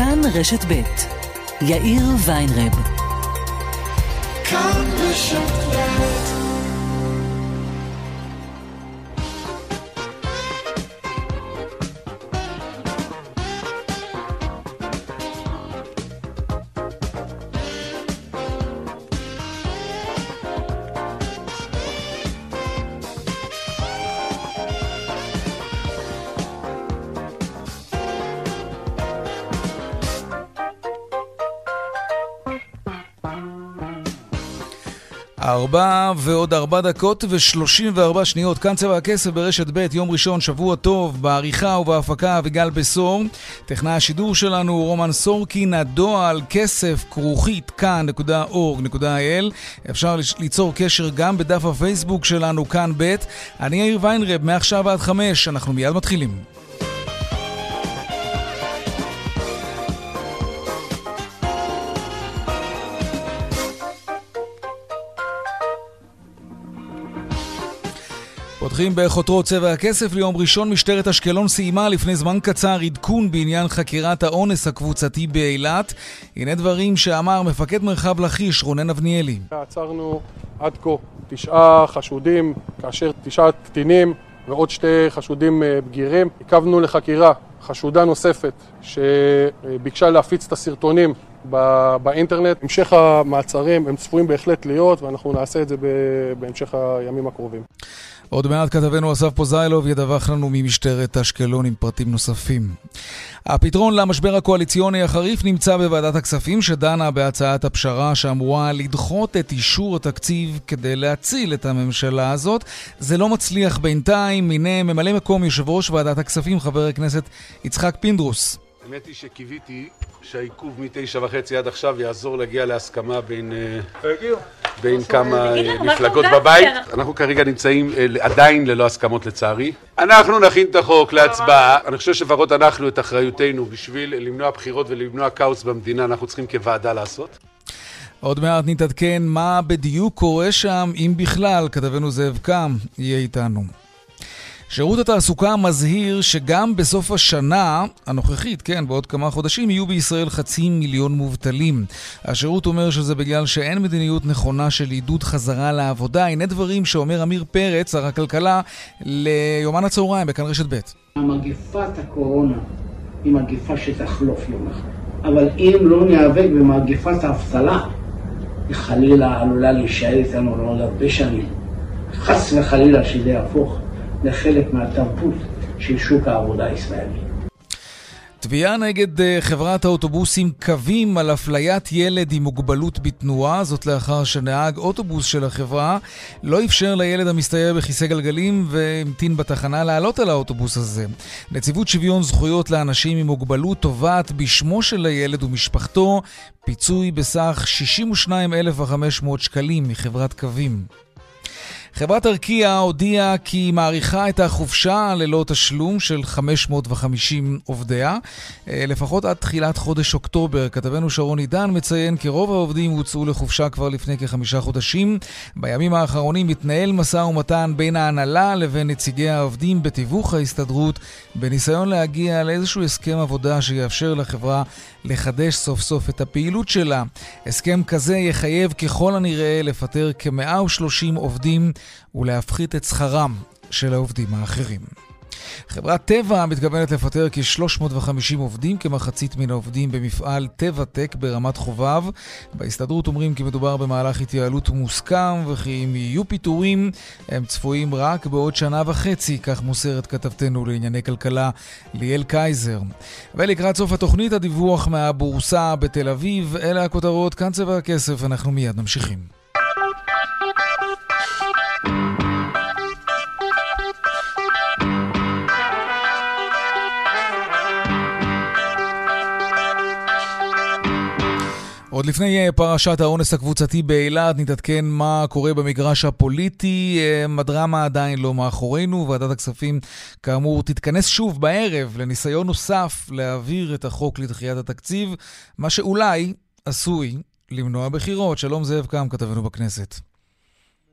כאן רשת ב' יאיר ויינרב. כאן רשת ארבע ועוד ארבע דקות ושלושים וארבע שניות. כאן צבע הכסף ברשת ב', יום ראשון, שבוע טוב, בעריכה ובהפקה אביגל בשור. טכנאי השידור שלנו רומן סורקין, הדועל כסף כרוכית כאן.org.il. אפשר ליצור קשר גם בדף הפייסבוק שלנו, כאן ב'. אני יאיר ויינרב, מעכשיו עד חמש, אנחנו מיד מתחילים. פותחים בחותרות צבע הכסף ליום ראשון. משטרת אשקלון סיימה לפני זמן קצר עדכון בעניין חקירת האונס הקבוצתי באילת. הנה דברים שאמר מפקד מרחב לכיש, רונן אבניאלי. עצרנו עד כה תשעה חשודים, כאשר תשעה קטינים ועוד שתי חשודים אה, בגירים. עיכבנו לחקירה חשודה נוספת שביקשה להפיץ את הסרטונים באינטרנט. המשך המעצרים הם צפויים בהחלט להיות ואנחנו נעשה את זה בהמשך הימים הקרובים. עוד מעט כתבנו אסף פוזיילוב ידווח לנו ממשטרת אשקלון עם פרטים נוספים. הפתרון למשבר הקואליציוני החריף נמצא בוועדת הכספים שדנה בהצעת הפשרה שאמורה לדחות את אישור התקציב כדי להציל את הממשלה הזאת. זה לא מצליח בינתיים, הנה ממלא מקום יושב ראש ועדת הכספים חבר הכנסת יצחק פינדרוס. האמת היא שקיוויתי שהעיכוב מתשע וחצי עד עכשיו יעזור להגיע להסכמה בין, אה, בין כמה מפלגות בבית. אנחנו כרגע נמצאים אה, עדיין ללא הסכמות לצערי. אנחנו נכין את החוק להצבעה. אני חושב שלפחות אנחנו את אחריותנו בשביל למנוע בחירות ולמנוע כאוס במדינה, אנחנו צריכים כוועדה לעשות. עוד מעט נתעדכן מה בדיוק קורה שם, אם בכלל, כתבנו זאב קם יהיה איתנו. שירות התעסוקה מזהיר שגם בסוף השנה הנוכחית, כן, בעוד כמה חודשים, יהיו בישראל חצי מיליון מובטלים. השירות אומר שזה בגלל שאין מדיניות נכונה של עידוד חזרה לעבודה. הנה דברים שאומר עמיר פרץ, שר הכלכלה, ליומן הצהריים בכאן רשת ב'. מגפת הקורונה היא מגפה שתחלוף יום אחד. אבל אם לא ניאבק במגפת האבטלה, היא חלילה עלולה להישאר איתנו לעוד הרבה שנים. חס וחלילה שזה יהפוך. לחלק מהתרבות של שוק העבודה הישראלי. תביעה נגד אה, חברת האוטובוסים קווים על אפליית ילד עם מוגבלות בתנועה, זאת לאחר שנהג אוטובוס של החברה לא אפשר לילד המסתייע בכיסא גלגלים והמתין בתחנה לעלות על האוטובוס הזה. נציבות שוויון זכויות לאנשים עם מוגבלות תובעת בשמו של הילד ומשפחתו פיצוי בסך 62,500 שקלים מחברת קווים. חברת ארקיע הודיעה כי היא מאריכה את החופשה ללא תשלום של 550 עובדיה, אה, לפחות עד תחילת חודש אוקטובר. כתבנו שרון עידן מציין כי רוב העובדים הוצאו לחופשה כבר לפני כחמישה חודשים. בימים האחרונים מתנהל משא ומתן בין ההנהלה לבין נציגי העובדים בתיווך ההסתדרות, בניסיון להגיע לאיזשהו הסכם עבודה שיאפשר לחברה לחדש סוף סוף את הפעילות שלה. הסכם כזה יחייב ככל הנראה לפטר כ-130 עובדים ולהפחית את שכרם של העובדים האחרים. חברת טבע מתכוונת לפטר כ-350 עובדים, כמחצית מן העובדים במפעל טבע-טק ברמת חובב. בהסתדרות אומרים כי מדובר במהלך התייעלות מוסכם, וכי אם יהיו פיטורים, הם צפויים רק בעוד שנה וחצי, כך מוסרת כתבתנו לענייני כלכלה ליאל קייזר. ולקראת סוף התוכנית, הדיווח מהבורסה בתל אביב. אלה הכותרות, כאן צבע הכסף, אנחנו מיד ממשיכים. עוד לפני אה, פרשת האונס הקבוצתי באילת, נתעדכן מה קורה במגרש הפוליטי. אה, הדרמה עדיין לא מאחורינו. ועדת הכספים, כאמור, תתכנס שוב בערב לניסיון נוסף להעביר את החוק לדחיית התקציב, מה שאולי עשוי למנוע בחירות. שלום זאב קם, כתבנו בכנסת.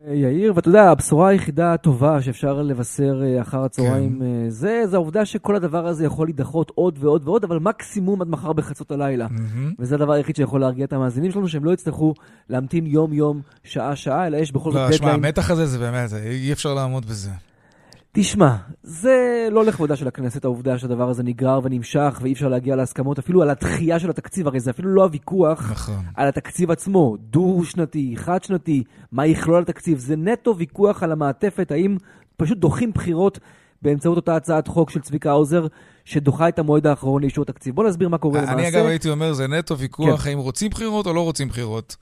יאיר, ואתה יודע, הבשורה היחידה הטובה שאפשר לבשר אה, אחר הצהריים, כן. זה, זה העובדה שכל הדבר הזה יכול להידחות עוד ועוד ועוד, אבל מקסימום עד מחר בחצות הלילה. Mm-hmm. וזה הדבר היחיד שיכול להרגיע את המאזינים שלנו, שהם לא יצטרכו להמתין יום-יום, שעה-שעה, אלא יש בכל זאת דדליין. לא, שמע, המתח הזה זה באמת, אי אפשר לעמוד בזה. תשמע, זה לא לכבודה של הכנסת העובדה שהדבר הזה נגרר ונמשך ואי אפשר להגיע להסכמות אפילו על הדחייה של התקציב, הרי זה אפילו לא הוויכוח נכון. על התקציב עצמו, דו-שנתי, חד-שנתי, מה יכלול התקציב, זה נטו ויכוח על המעטפת, האם פשוט דוחים בחירות באמצעות אותה הצעת חוק של צביקה האוזר, שדוחה את המועד האחרון לאישור תקציב. בוא נסביר מה קורה למעשה. אני אגב הייתי אומר, זה נטו ויכוח כן. האם רוצים בחירות או לא רוצים בחירות.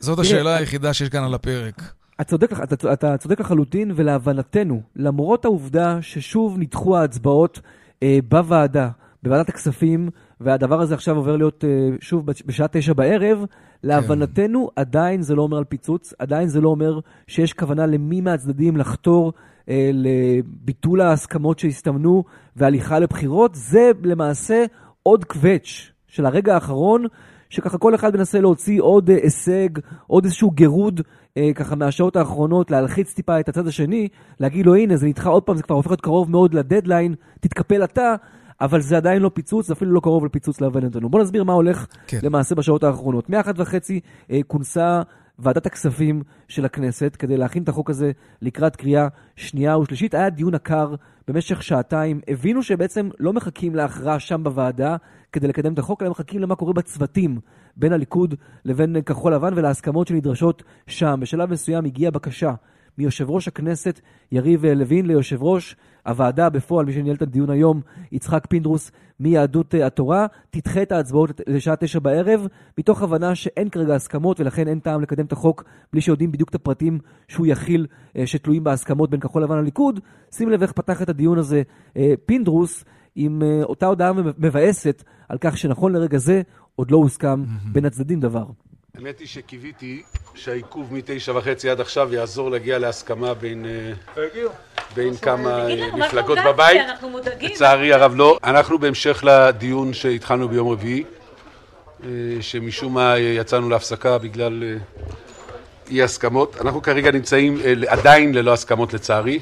זאת השאלה היחידה שיש כאן על הפרק. אתה צודק, אתה, אתה צודק לחלוטין, ולהבנתנו, למרות העובדה ששוב נדחו ההצבעות אה, בוועדה, בוועדת הכספים, והדבר הזה עכשיו עובר להיות אה, שוב בשעה תשע בערב, כן. להבנתנו עדיין זה לא אומר על פיצוץ, עדיין זה לא אומר שיש כוונה למי מהצדדים לחתור אה, לביטול ההסכמות שהסתמנו והליכה לבחירות. זה למעשה עוד קווץ' של הרגע האחרון. שככה כל אחד מנסה להוציא עוד אה, הישג, עוד איזשהו גירוד ככה מהשעות האחרונות, להלחיץ טיפה את הצד השני, להגיד לו הנה זה נדחה עוד פעם, זה כבר הופך להיות קרוב מאוד לדדליין, תתקפל אתה, אבל זה עדיין לא פיצוץ, זה אפילו לא קרוב לפיצוץ להבנתנו. בואו נסביר מה הולך כן. למעשה בשעות האחרונות. מאחת וחצי אה, כונסה ועדת הכספים של הכנסת כדי להכין את החוק הזה לקראת קריאה שנייה ושלישית. היה דיון עקר במשך שעתיים. הבינו שבעצם לא מחכים להכרעה שם בוועדה כדי לקדם את החוק, אלא מחכים למה קורה בצוותים בין הליכוד לבין כחול לבן ולהסכמות שנדרשות שם. בשלב מסוים הגיעה בקשה מיושב ראש הכנסת יריב לוין ליושב ראש הוועדה בפועל, מי שניהל את הדיון היום, יצחק פינדרוס מיהדות אה, התורה, תדחה את ההצבעות לשעה תשע בערב, מתוך הבנה שאין כרגע הסכמות ולכן אין טעם לקדם את החוק בלי שיודעים בדיוק את הפרטים שהוא יכיל, אה, שתלויים בהסכמות בין כחול לבן לליכוד. שים לב איך פתח את הדיון הזה אה, פינדרוס. עם אותה הודעה מבאסת על כך שנכון לרגע זה עוד לא הוסכם בין הצדדים דבר. האמת היא שקיוויתי שהעיכוב מתשע וחצי עד עכשיו יעזור להגיע להסכמה בין, בין כמה מפלגות בבית. לצערי הרב לא. אנחנו בהמשך לדיון שהתחלנו ביום רביעי, אה, שמשום מה יצאנו להפסקה בגלל אה, אי הסכמות. אנחנו כרגע נמצאים אה, עדיין ללא הסכמות לצערי.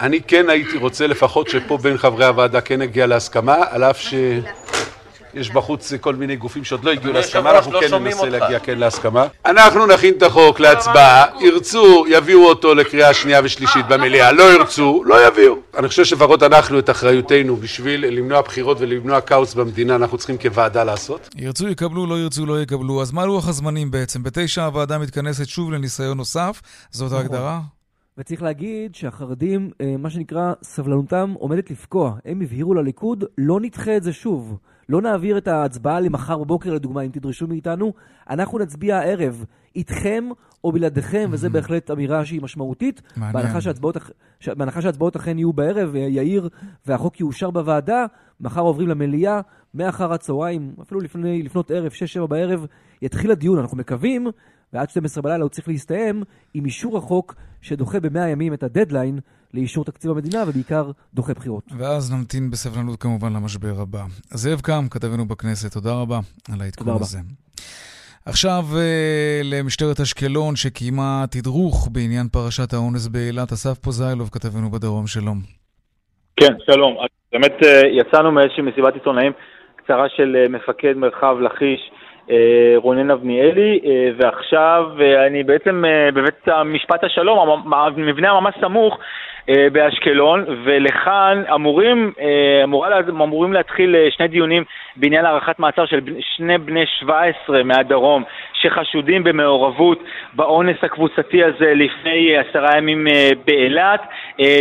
אני כן הייתי רוצה לפחות שפה בין חברי הוועדה כן נגיע להסכמה, על אף ש... יש בחוץ כל מיני גופים שעוד לא הגיעו להסכמה, אנחנו לא כן ננסה להגיע כן להסכמה. אנחנו נכין את החוק להצבעה, ירצו, יביאו אותו לקריאה שנייה ושלישית במליאה, לא ירצו, לא יביאו. אני חושב שלפחות אנחנו את אחריותנו בשביל למנוע בחירות ולמנוע כאוס במדינה, אנחנו צריכים כוועדה לעשות. ירצו יקבלו, לא ירצו לא יקבלו. אז מה לוח הזמנים בעצם? בתשע הוועדה מתכנסת שוב לניסיון נוסף, זאת נכון. ההגדרה? וצריך להגיד שהחרדים, אה, מה שנקרא, סבלנותם עומדת לפקוע. הם הבהירו לליכוד, לא נדחה את זה שוב. לא נעביר את ההצבעה למחר בבוקר, לדוגמה, אם תדרשו מאיתנו, אנחנו נצביע הערב, איתכם או בלעדיכם, וזו בהחלט אמירה שהיא משמעותית. בהנחה שהצבעות, בהנחה שהצבעות אכן יהיו בערב, יאיר, והחוק יאושר בוועדה, מחר עוברים למליאה, מאחר הצהריים, אפילו לפני, לפנות ערב, 6-7 בערב, יתחיל הדיון. אנחנו מקווים ועד 12 בלילה הוא צריך להסתיים עם אישור החוק שדוחה ב-100 ימים את הדדליין לאישור תקציב המדינה, ובעיקר דוחה בחירות. ואז נמתין בסבלנות כמובן למשבר הבא. זאב קם, כתבנו בכנסת, תודה רבה על העדכון הזה. עכשיו uh, למשטרת אשקלון שקיימה תדרוך בעניין פרשת האונס באילת. אסף פוזיילוב, כתבנו בדרום, שלום. כן, שלום. באמת uh, יצאנו מאיזושהי מסיבת עיתונאים קצרה של uh, מפקד מרחב לכיש. אה, רונן אבניאלי, אה, ועכשיו אה, אני בעצם בבית המשפט השלום, המבנה הממש סמוך באשקלון, ולכאן אמורים, אמורה, אמורים להתחיל שני דיונים בעניין הארכת מעצר של שני בני 17 מהדרום שחשודים במעורבות באונס הקבוצתי הזה לפני עשרה ימים באילת.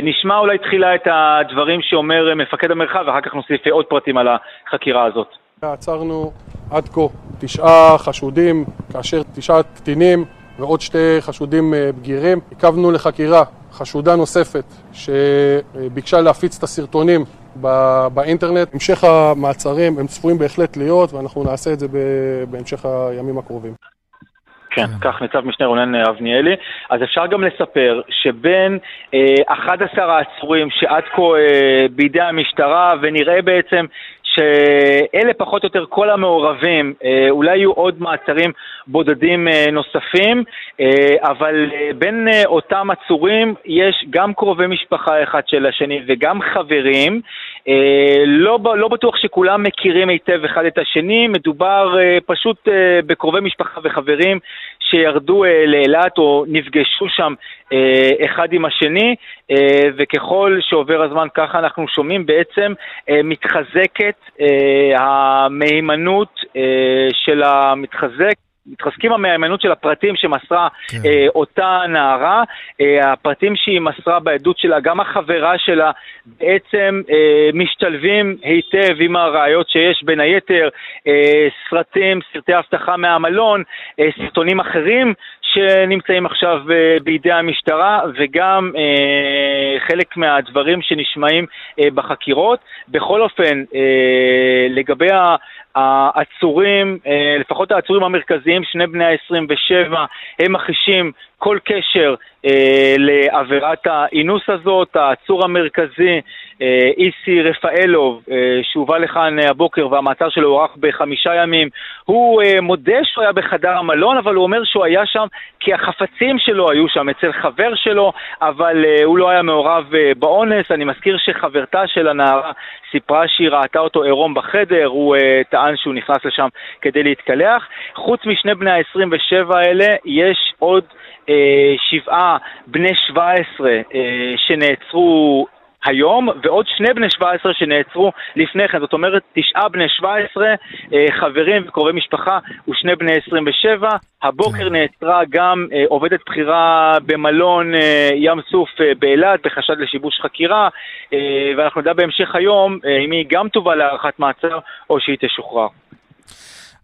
נשמע אולי תחילה את הדברים שאומר מפקד המרחב ואחר כך נוסיף עוד פרטים על החקירה הזאת. עצרנו עד כה תשעה חשודים, כאשר תשעה קטינים ועוד שתי חשודים אה, בגירים. עיכבנו לחקירה חשודה נוספת שביקשה להפיץ את הסרטונים באינטרנט. המשך המעצרים הם צפויים בהחלט להיות ואנחנו נעשה את זה בהמשך הימים הקרובים. כן, כן, כך ניצב משנה רונן אבניאלי. אז אפשר גם לספר שבין אה, 11 העצורים שעד כה אה, בידי המשטרה, ונראה בעצם שאלה פחות או יותר כל המעורבים, אה, אולי יהיו עוד מעצרים בודדים אה, נוספים, אה, אבל בין אותם עצורים יש גם קרובי משפחה אחד של השני וגם חברים. לא, לא בטוח שכולם מכירים היטב אחד את השני, מדובר פשוט בקרובי משפחה וחברים שירדו לאילת או נפגשו שם אחד עם השני, וככל שעובר הזמן ככה אנחנו שומעים בעצם מתחזקת המהימנות של המתחזק מתחזקים המהימנות של הפרטים שמסרה כן. אה, אותה נערה, אה, הפרטים שהיא מסרה בעדות שלה, גם החברה שלה, בעצם אה, משתלבים היטב עם הראיות שיש, בין היתר אה, סרטים, סרטי אבטחה מהמלון, אה, סרטונים אחרים שנמצאים עכשיו אה, בידי המשטרה, וגם אה, חלק מהדברים שנשמעים אה, בחקירות. בכל אופן, לגבי. העצורים, לפחות העצורים המרכזיים, שני בני ה-27, הם מכחישים כל קשר אה, לעבירת האינוס הזאת. העצור המרכזי, אה, איסי רפאלוב, אה, שהובא לכאן הבוקר והמעצר שלו הוארך בחמישה ימים, הוא אה, מודה שהוא היה בחדר המלון, אבל הוא אומר שהוא היה שם כי החפצים שלו היו שם אצל חבר שלו, אבל אה, הוא לא היה מעורב אה, באונס. אני מזכיר שחברתה של הנערה סיפרה שהיא ראתה אותו עירום בחדר, הוא אה, טען שהוא נכנס לשם כדי להתקלח. חוץ משני בני ה-27 האלה, יש עוד אה, שבעה בני 17 אה, שנעצרו היום, ועוד שני בני 17 שנעצרו לפני כן, זאת אומרת תשעה בני 17 אה, חברים וקרובי משפחה ושני בני 27. הבוקר כן. נעצרה גם אה, עובדת בכירה במלון אה, ים סוף באילת בחשד לשיבוש חקירה, ואנחנו נדע בהמשך היום אם היא גם תובא להארכת מעצר או שהיא תשוחרר.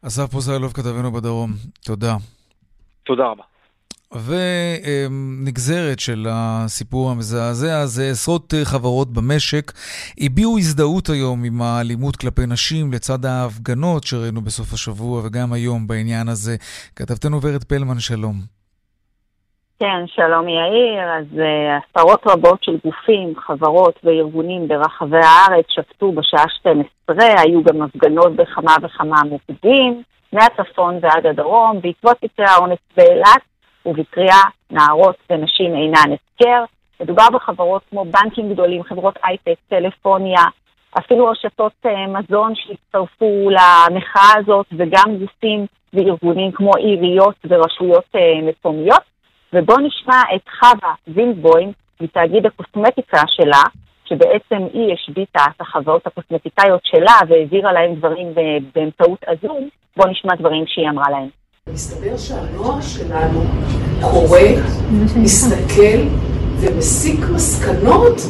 אסף פוזיילוב כתבנו בדרום, תודה. תודה רבה. ונגזרת של הסיפור המזעזע זה עשרות חברות במשק הביעו הזדהות היום עם האלימות כלפי נשים לצד ההפגנות שראינו בסוף השבוע וגם היום בעניין הזה. כתבתנו ורד פלמן, שלום. כן, שלום יאיר. אז uh, עשרות רבות של גופים, חברות וארגונים ברחבי הארץ שפטו בשעה 12, היו גם הפגנות בכמה וכמה מוקדים, מהצפון ועד הדרום, בעקבות מקרי האונס באילת. ובקריאה נערות ונשים אינן הפקר. מדובר בחברות כמו בנקים גדולים, חברות הייטק, טלפוניה, אפילו רשתות אה, מזון שהצטרפו למחאה הזאת, וגם גופים וארגונים כמו עיריות ורשויות אה, מקומיות. ובואו נשמע את חווה וינדבוים מתאגיד הקוסמטיקה שלה, שבעצם היא השביתה את החברות הקוסמטיקאיות שלה והעבירה להם דברים באמצעות הזום. בואו נשמע דברים שהיא אמרה להם. מסתבר שהנוער שלנו קורא, מסתכל ומסיק מסקנות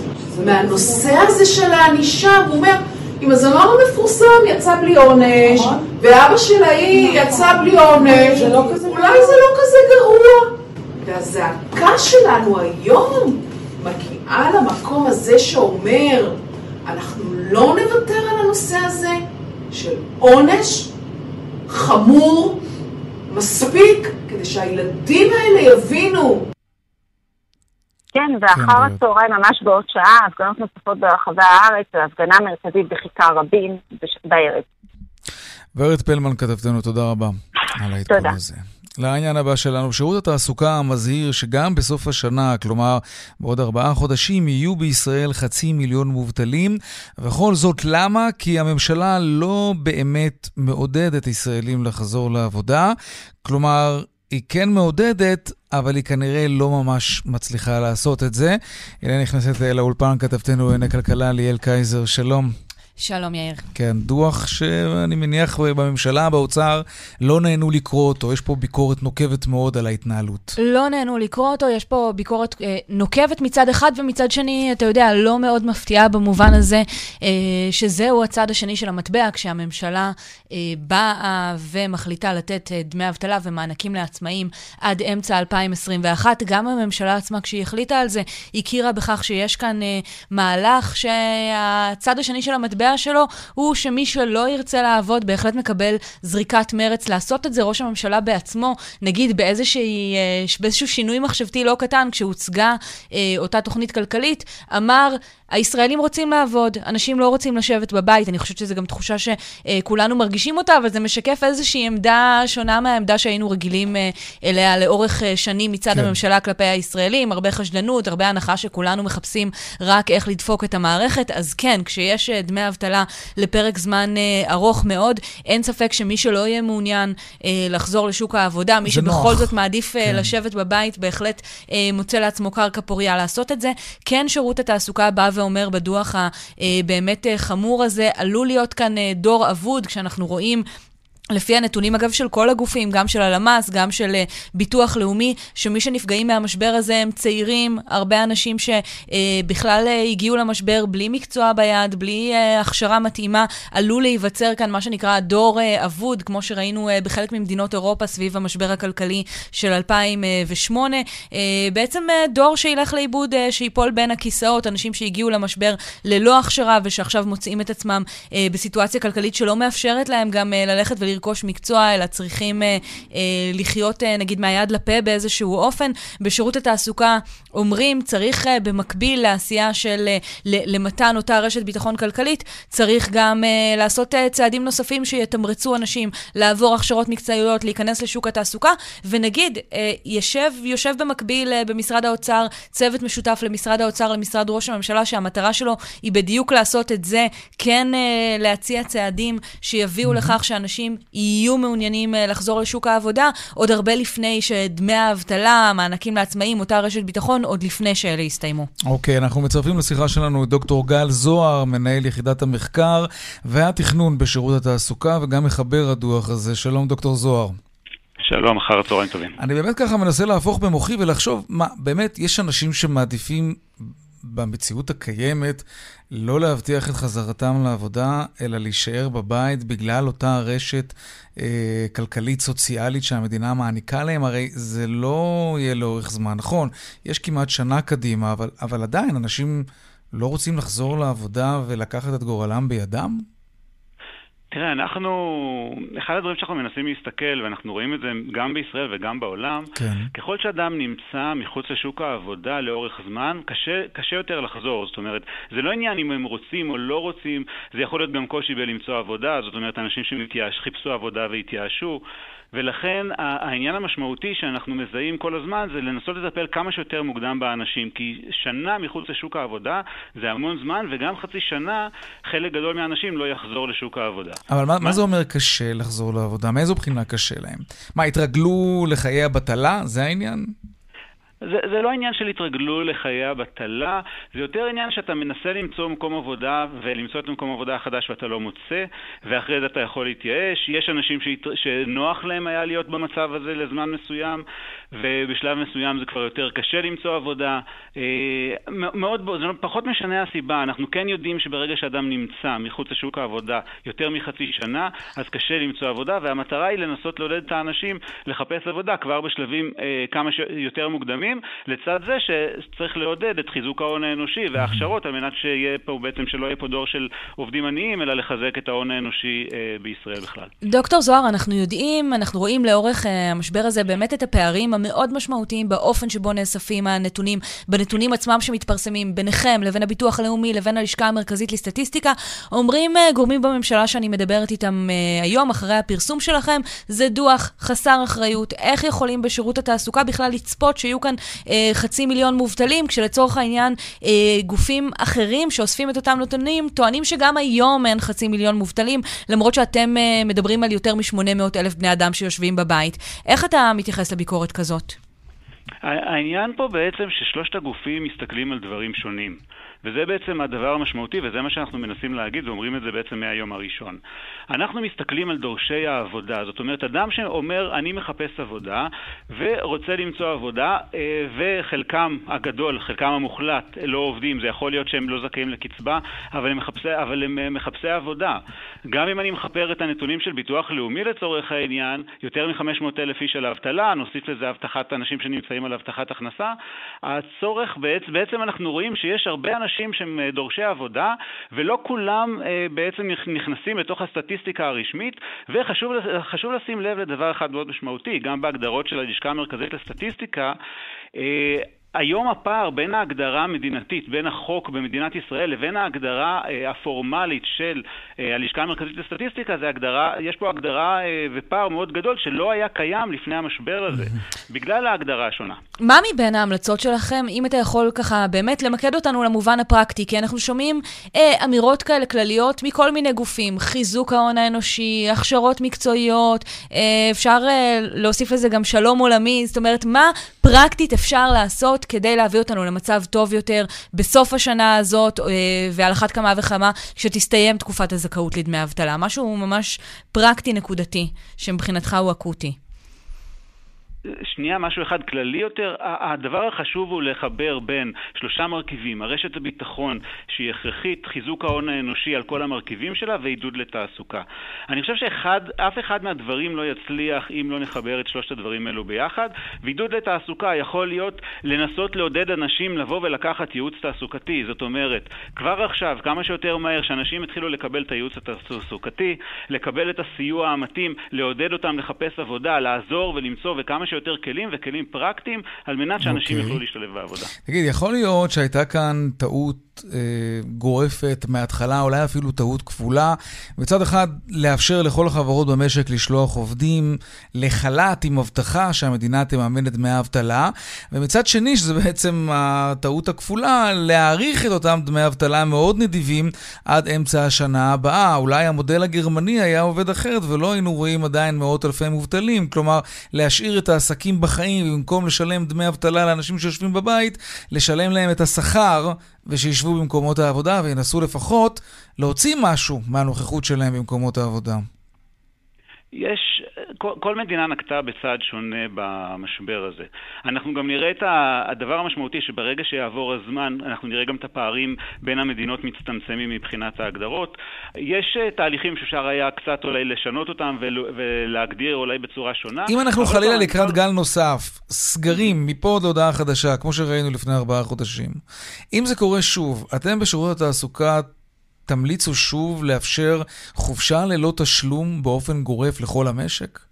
מהנושא הזה של הענישה. הוא אומר, אם הזמר המפורסם יצא בלי עונש, ואבא של ההיא יצא בלי עונש, אולי זה לא כזה גרוע. והזעקה שלנו היום מגיעה למקום הזה שאומר, אנחנו לא נוותר על הנושא הזה של עונש חמור מספיק כדי שהילדים האלה יבינו. כן, ואחר כן, הצהריים, ממש בעוד שעה, הפגנות נוספות ברחבי הארץ, והפגנה מרכזית בכיכר רבין בערב. ורד פלמן כתבתנו, תודה רבה על העדכון הזה. לעניין הבא שלנו, שירות התעסוקה מזהיר שגם בסוף השנה, כלומר בעוד ארבעה חודשים, יהיו בישראל חצי מיליון מובטלים, וכל זאת למה? כי הממשלה לא באמת מעודדת ישראלים לחזור לעבודה, כלומר, היא כן מעודדת, אבל היא כנראה לא ממש מצליחה לעשות את זה. הנה נכנסת לאולפן כתבתנו לענייני כלכלה, ליאל קייזר, שלום. שלום יאיר. כן, דוח שאני מניח בממשלה, באוצר, לא נהנו לקרוא אותו. יש פה ביקורת נוקבת מאוד על ההתנהלות. לא נהנו לקרוא אותו, יש פה ביקורת אה, נוקבת מצד אחד, ומצד שני, אתה יודע, לא מאוד מפתיעה במובן הזה, אה, שזהו הצד השני של המטבע, כשהממשלה אה, באה ומחליטה לתת אה, דמי אבטלה ומענקים לעצמאים עד אמצע 2021. גם הממשלה עצמה, כשהיא החליטה על זה, הכירה בכך שיש כאן אה, מהלך שהצד השני של המטבע הקובע שלו הוא שמי שלא ירצה לעבוד בהחלט מקבל זריקת מרץ לעשות את זה. ראש הממשלה בעצמו, נגיד באיזושהי, אה, באיזשהו שינוי מחשבתי לא קטן, כשהוצגה אה, אותה תוכנית כלכלית, אמר, הישראלים רוצים לעבוד, אנשים לא רוצים לשבת בבית, אני חושבת שזו גם תחושה שכולנו מרגישים אותה, אבל זה משקף איזושהי עמדה שונה מהעמדה שהיינו רגילים אה, אליה לאורך אה, שנים מצד כן. הממשלה כלפי הישראלים, הרבה חשדנות, הרבה הנחה שכולנו מחפשים רק איך לדפוק את המערכת, אז כן, כשיש אה, דמי אבטלה לפרק זמן ארוך מאוד, אין ספק שמי שלא יהיה מעוניין לחזור לשוק העבודה, מי שבכל נוח. זאת מעדיף כן. לשבת בבית, בהחלט מוצא לעצמו קרקע פוריה לעשות את זה. כן, שירות התעסוקה בא ואומר בדוח הבאמת חמור הזה, עלול להיות כאן דור אבוד, כשאנחנו רואים לפי הנתונים, אגב, של כל הגופים, גם של הלמ"ס, גם של uh, ביטוח לאומי, שמי שנפגעים מהמשבר הזה הם צעירים, הרבה אנשים שבכלל uh, uh, הגיעו למשבר בלי מקצוע ביד, בלי uh, הכשרה מתאימה, עלול להיווצר כאן מה שנקרא דור uh, אבוד, כמו שראינו uh, בחלק ממדינות אירופה סביב המשבר הכלכלי של 2008. Uh, בעצם uh, דור שילך לאיבוד, uh, שיפול בין הכיסאות, אנשים שהגיעו למשבר ללא הכשרה ושעכשיו מוצאים את עצמם uh, בסיטואציה כלכלית שלא מאפשרת להם גם uh, ללכת ולראות לרכוש מקצוע, אלא צריכים אה, אה, לחיות אה, נגיד מהיד לפה באיזשהו אופן. בשירות התעסוקה אומרים, צריך אה, במקביל לעשייה של, אה, למתן אותה רשת ביטחון כלכלית, צריך גם אה, לעשות אה, צעדים נוספים שיתמרצו אנשים לעבור הכשרות מקצועיות, להיכנס לשוק התעסוקה, ונגיד, אה, יושב, יושב במקביל אה, במשרד האוצר צוות משותף למשרד האוצר, למשרד ראש הממשלה, שהמטרה שלו היא בדיוק לעשות את זה, כן אה, להציע צעדים שיביאו. לכך שאנשים יהיו מעוניינים אה, לחזור לשוק העבודה, עוד הרבה לפני שדמי האבטלה, המענקים לעצמאים, אותה רשת ביטחון, עוד לפני שאלה יסתיימו. אוקיי, okay, אנחנו מצרפים לשיחה שלנו את דוקטור גל זוהר, מנהל יחידת המחקר והתכנון בשירות התעסוקה, וגם מחבר הדוח הזה. שלום, דוקטור זוהר. שלום, אחר הצהריים טובים. אני באמת ככה מנסה להפוך במוחי ולחשוב, מה, באמת, יש אנשים שמעדיפים במציאות הקיימת לא להבטיח את חזרתם לעבודה, אלא להישאר בבית בגלל אותה רשת אה, כלכלית-סוציאלית שהמדינה מעניקה להם, הרי זה לא יהיה לאורך זמן. נכון, יש כמעט שנה קדימה, אבל, אבל עדיין אנשים לא רוצים לחזור לעבודה ולקחת את גורלם בידם? תראה, אנחנו, אחד הדברים שאנחנו מנסים להסתכל, ואנחנו רואים את זה גם בישראל וגם בעולם, כן. ככל שאדם נמצא מחוץ לשוק העבודה לאורך זמן, קשה, קשה יותר לחזור. זאת אומרת, זה לא עניין אם הם רוצים או לא רוצים, זה יכול להיות גם קושי בלמצוא עבודה, זאת אומרת, אנשים שחיפשו עבודה והתייאשו. ולכן העניין המשמעותי שאנחנו מזהים כל הזמן זה לנסות לטפל כמה שיותר מוקדם באנשים, כי שנה מחוץ לשוק העבודה זה המון זמן, וגם חצי שנה חלק גדול מהאנשים לא יחזור לשוק העבודה. אבל מה, מה זה אומר קשה לחזור לעבודה? מאיזו בחינה קשה להם? מה, התרגלו לחיי הבטלה? זה העניין? זה, זה לא עניין של התרגלו לחיי הבטלה, זה יותר עניין שאתה מנסה למצוא מקום עבודה ולמצוא את מקום העבודה החדש ואתה לא מוצא, ואחרי זה אתה יכול להתייאש. יש אנשים שהת... שנוח להם היה להיות במצב הזה לזמן מסוים, ובשלב מסוים זה כבר יותר קשה למצוא עבודה. אה, מאוד, זה לא, פחות משנה הסיבה, אנחנו כן יודעים שברגע שאדם נמצא מחוץ לשוק העבודה יותר מחצי שנה, אז קשה למצוא עבודה, והמטרה היא לנסות לעודד את האנשים לחפש עבודה כבר בשלבים אה, כמה שיותר מוקדמים. גורמים, לצד זה שצריך לעודד את חיזוק ההון האנושי וההכשרות על מנת שיהיה פה בעצם שלא יהיה פה דור של עובדים עניים, אלא לחזק את ההון האנושי אה, בישראל בכלל. דוקטור זוהר, אנחנו יודעים, אנחנו רואים לאורך אה, המשבר הזה באמת את הפערים המאוד משמעותיים באופן שבו נאספים הנתונים, בנתונים עצמם שמתפרסמים ביניכם לבין הביטוח הלאומי לבין הלשכה המרכזית לסטטיסטיקה. אומרים אה, גורמים בממשלה שאני מדברת איתם היום, אחרי הפרסום שלכם, זה דוח חסר אחריות. איך יכולים בשירות התעסוקה בכלל לצפות שיהיו כאן חצי מיליון מובטלים, כשלצורך העניין אה, גופים אחרים שאוספים את אותם נתונים טוענים שגם היום אין חצי מיליון מובטלים, למרות שאתם אה, מדברים על יותר מ-800 אלף בני אדם שיושבים בבית. איך אתה מתייחס לביקורת כזאת? העניין פה בעצם ששלושת הגופים מסתכלים על דברים שונים. וזה בעצם הדבר המשמעותי, וזה מה שאנחנו מנסים להגיד, ואומרים את זה בעצם מהיום הראשון. אנחנו מסתכלים על דורשי העבודה, זאת אומרת, אדם שאומר, אני מחפש עבודה, ורוצה למצוא עבודה, אה, וחלקם הגדול, חלקם המוחלט, לא עובדים, זה יכול להיות שהם לא זכאים לקצבה, אבל הם מחפשי, אבל הם אה, מחפשי עבודה. גם אם אני מחפר את הנתונים של ביטוח לאומי לצורך העניין, יותר מ-500 אלף איש על אבטלה, נוסיף לזה הבטחת אנשים שנמצאים על הבטחת הכנסה, הצורך, בעצם, בעצם אנחנו רואים שיש הרבה אנשים אנשים שהם אה, דורשי עבודה, ולא כולם אה, בעצם נכנסים לתוך הסטטיסטיקה הרשמית, וחשוב לשים לב לדבר אחד מאוד משמעותי, גם בהגדרות של הלשכה המרכזית לסטטיסטיקה, אה, היום הפער בין ההגדרה המדינתית, בין החוק במדינת ישראל לבין ההגדרה אה, הפורמלית של אה, הלשכה המרכזית לסטטיסטיקה, זה הגדרה, יש פה הגדרה אה, ופער מאוד גדול שלא היה קיים לפני המשבר הזה, בגלל ההגדרה השונה. מה מבין ההמלצות שלכם, אם אתה יכול ככה באמת למקד אותנו למובן הפרקטי, כי אנחנו שומעים אה, אמירות כאלה כלליות מכל מיני גופים, חיזוק ההון האנושי, הכשרות מקצועיות, אה, אפשר אה, להוסיף לזה גם שלום עולמי, זאת אומרת, מה פרקטית אפשר לעשות כדי להביא אותנו למצב טוב יותר בסוף השנה הזאת, אה, ועל אחת כמה וכמה כשתסתיים תקופת הזכאות לדמי אבטלה? משהו ממש פרקטי נקודתי, שמבחינתך הוא אקוטי. שנייה, משהו אחד כללי יותר, הדבר החשוב הוא לחבר בין שלושה מרכיבים, הרשת הביטחון שהיא הכרחית, חיזוק ההון האנושי על כל המרכיבים שלה ועידוד לתעסוקה. אני חושב שאף אחד מהדברים לא יצליח אם לא נחבר את שלושת הדברים האלו ביחד, ועידוד לתעסוקה יכול להיות לנסות לעודד אנשים לבוא ולקחת ייעוץ תעסוקתי, זאת אומרת, כבר עכשיו, כמה שיותר מהר, שאנשים יתחילו לקבל את הייעוץ התעסוקתי, לקבל את הסיוע המתאים, לעודד אותם לחפש עבודה, לעזור ולמצוא וכמה שיותר כלים וכלים פרקטיים על מנת שאנשים okay. אוקיי. יוכלו להשתלב בעבודה. תגיד, יכול להיות שהייתה כאן טעות אה, גורפת מההתחלה, אולי אפילו טעות כפולה. מצד אחד, לאפשר לכל החברות במשק לשלוח עובדים לחל"ת עם הבטחה שהמדינה תממן את דמי האבטלה, ומצד שני, שזה בעצם הטעות הכפולה, להאריך את אותם דמי אבטלה מאוד נדיבים עד אמצע השנה הבאה. אולי המודל הגרמני היה עובד אחרת ולא היינו רואים עדיין מאות אלפי מובטלים. כלומר, להשאיר את העסקים בחיים, במקום לשלם דמי אבטלה לאנשים שיושבים בבית, לשלם להם את השכר ושישבו במקומות העבודה וינסו לפחות להוציא משהו מהנוכחות שלהם במקומות העבודה. יש, כל, כל מדינה נקטה בצעד שונה במשבר הזה. אנחנו גם נראה את הדבר המשמעותי שברגע שיעבור הזמן, אנחנו נראה גם את הפערים בין המדינות מצטמצמים מבחינת ההגדרות. יש אה, תהליכים שאפשר היה קצת אולי לשנות אותם ולהגדיר אולי בצורה שונה. אם אנחנו חלילה לקראת גל נוסף, סגרים מפה עד להודעה חדשה, כמו שראינו לפני ארבעה חודשים, אם זה קורה שוב, אתם בשירות התעסוקה תמליצו שוב לאפשר חופשה ללא תשלום באופן גורף לכל המשק?